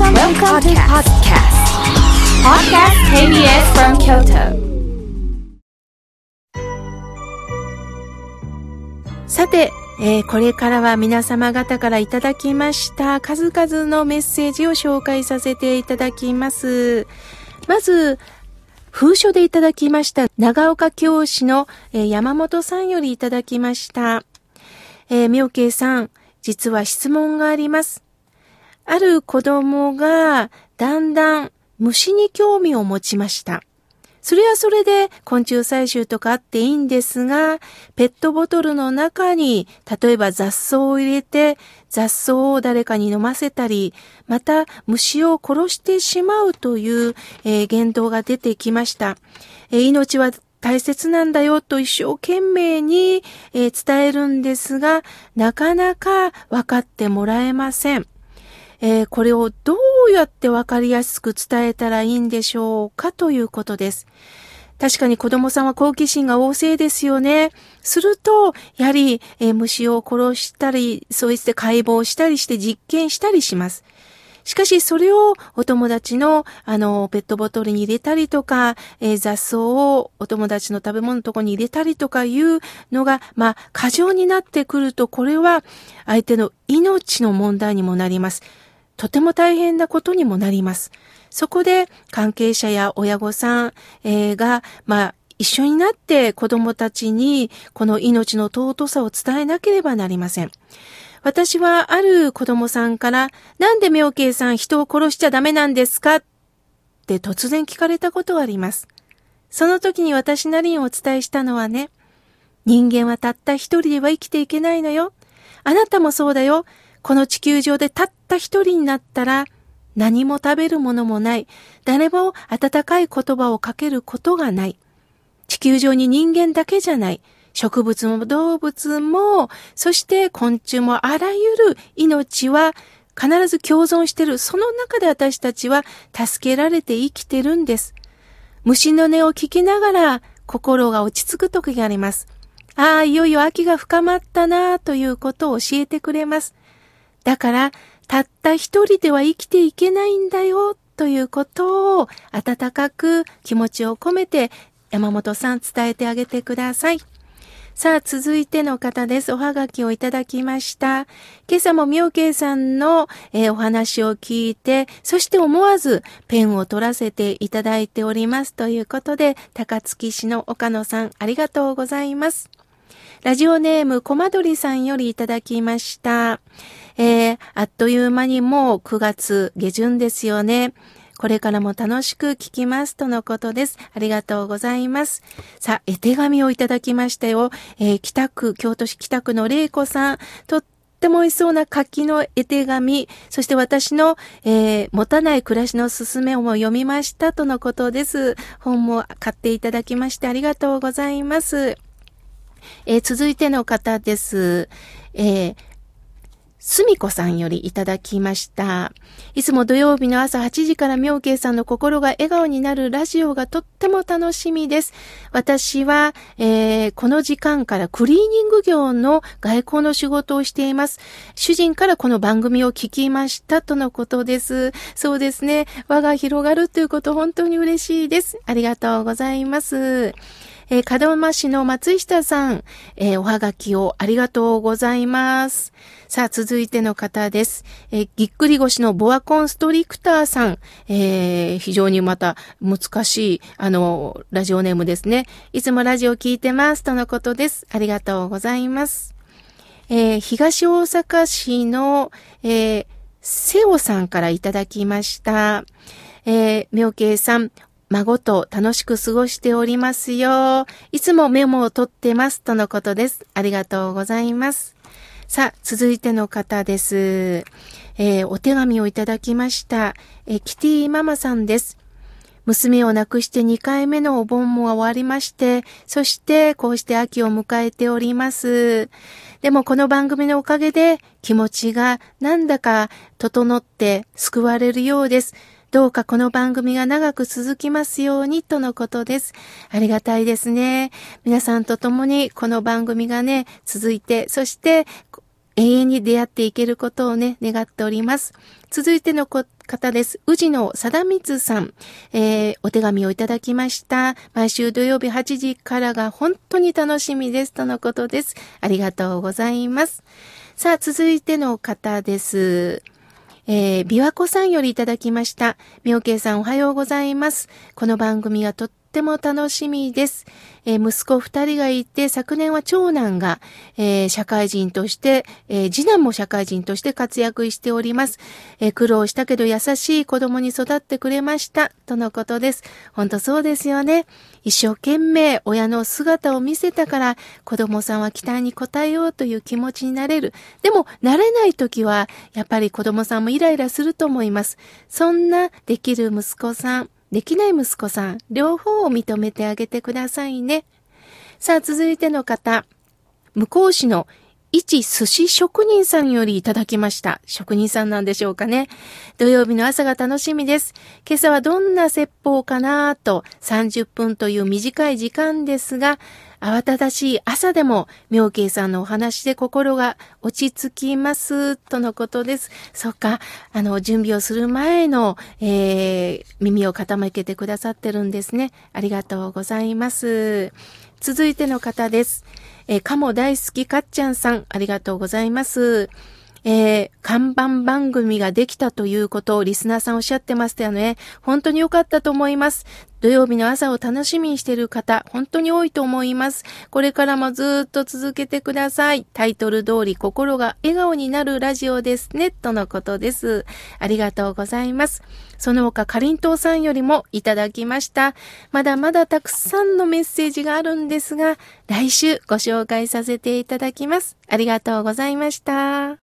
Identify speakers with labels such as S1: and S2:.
S1: Welcome, Welcome to podcast. Podcast KBS from Kyoto. さて、えー、これからは皆様方からいただきました数々のメッセージを紹介させていただきます。まず、封書でいただきました長岡教師の、えー、山本さんよりいただきました。えー、妙慶さん、実は質問があります。ある子供がだんだん虫に興味を持ちました。それはそれで昆虫採集とかあっていいんですが、ペットボトルの中に例えば雑草を入れて雑草を誰かに飲ませたり、また虫を殺してしまうという、えー、言動が出てきました。えー、命は大切なんだよと一生懸命に、えー、伝えるんですが、なかなか分かってもらえません。えー、これをどうやってわかりやすく伝えたらいいんでしょうかということです。確かに子供さんは好奇心が旺盛ですよね。すると、やはり、えー、虫を殺したり、そうして解剖したりして実験したりします。しかし、それをお友達の、あの、ペットボトルに入れたりとか、えー、雑草をお友達の食べ物のとこに入れたりとかいうのが、まあ、過剰になってくると、これは相手の命の問題にもなります。とても大変なことにもなります。そこで関係者や親御さん、えー、が、まあ、一緒になって子供たちにこの命の尊さを伝えなければなりません。私はある子供さんから、なんで妙慶さん人を殺しちゃダメなんですか？って突然聞かれたことがあります。その時に私なりにお伝えしたのはね、人間はたった一人では生きていけないのよ。あなたもそうだよ。この地球上でたった一人になったら、何も食べるものもない。誰も温かい言葉をかけることがない。地球上に人間だけじゃない。植物も動物も、そして昆虫もあらゆる命は必ず共存してる。その中で私たちは助けられて生きてるんです。虫の音を聞きながら心が落ち着く時があります。ああ、いよいよ秋が深まったなということを教えてくれます。だから、たった一人では生きていけないんだよ、ということを温かく気持ちを込めて山本さん伝えてあげてください。さあ、続いての方です。おはがきをいただきました。今朝も妙慶さんの、えー、お話を聞いて、そして思わずペンを取らせていただいておりますということで、高槻市の岡野さん、ありがとうございます。ラジオネーム、コマドリさんよりいただきました。えー、あっという間にもう9月下旬ですよね。これからも楽しく聞きますとのことです。ありがとうございます。さあ、絵手紙をいただきましたよ。えー、北区、京都市北区の玲子さん。とっても美味しそうな柿の絵手紙、そして私の、えー、持たない暮らしのすすめをも読みましたとのことです。本も買っていただきましてありがとうございます。えー、続いての方です。えー、すみこさんよりいただきました。いつも土曜日の朝8時から妙慶さんの心が笑顔になるラジオがとっても楽しみです。私は、えー、この時間からクリーニング業の外交の仕事をしています。主人からこの番組を聞きましたとのことです。そうですね。輪が広がるということ本当に嬉しいです。ありがとうございます。えー、門真市の松下さん、えー、おはがきをありがとうございます。さあ、続いての方です。えー、ぎっくり腰のボアコンストリクターさん、えー、非常にまた難しい、あの、ラジオネームですね。いつもラジオ聞いてます、とのことです。ありがとうございます。えー、東大阪市の、えー、瀬尾さんからいただきました。えー、妙慶さん、孫と楽しく過ごしておりますよ。いつもメモを取ってます。とのことです。ありがとうございます。さあ、続いての方です。えー、お手紙をいただきました。えー、キティママさんです。娘を亡くして2回目のお盆も終わりまして、そしてこうして秋を迎えております。でもこの番組のおかげで気持ちがなんだか整って救われるようです。どうかこの番組が長く続きますようにとのことです。ありがたいですね。皆さんと共にこの番組がね、続いて、そして、永遠に出会っていけることをね、願っております。続いての方です。宇治の貞光さん、えー、お手紙をいただきました。毎週土曜日8時からが本当に楽しみです。とのことです。ありがとうございます。さあ、続いての方です。えー、琵琶湖さんよりいただきました。みおけいさんおはようございます。この番組がとっっても楽しみです。えー、息子二人がいて、昨年は長男が、えー、社会人として、えー、次男も社会人として活躍しております。え苦労したけど優しい子供に育ってくれました。とのことです。本当そうですよね。一生懸命親の姿を見せたから、子供さんは期待に応えようという気持ちになれる。でも、慣れない時は、やっぱり子供さんもイライラすると思います。そんなできる息子さん、できない息子さん、両方を認めてあげてくださいね。さあ、続いての方。向こう市の一寿司職人さんよりいただきました。職人さんなんでしょうかね。土曜日の朝が楽しみです。今朝はどんな説法かなと30分という短い時間ですが、慌ただしい朝でも、妙慶さんのお話で心が落ち着きます、とのことです。そっか、あの、準備をする前の、えー、耳を傾けてくださってるんですね。ありがとうございます。続いての方です。えー、かも大好きかっちゃんさん、ありがとうございます。えー、看板番組ができたということをリスナーさんおっしゃってましたよね。本当に良かったと思います。土曜日の朝を楽しみにしている方、本当に多いと思います。これからもずっと続けてください。タイトル通り心が笑顔になるラジオですね、とのことです。ありがとうございます。その他、かりんとうさんよりもいただきました。まだまだたくさんのメッセージがあるんですが、来週ご紹介させていただきます。ありがとうございました。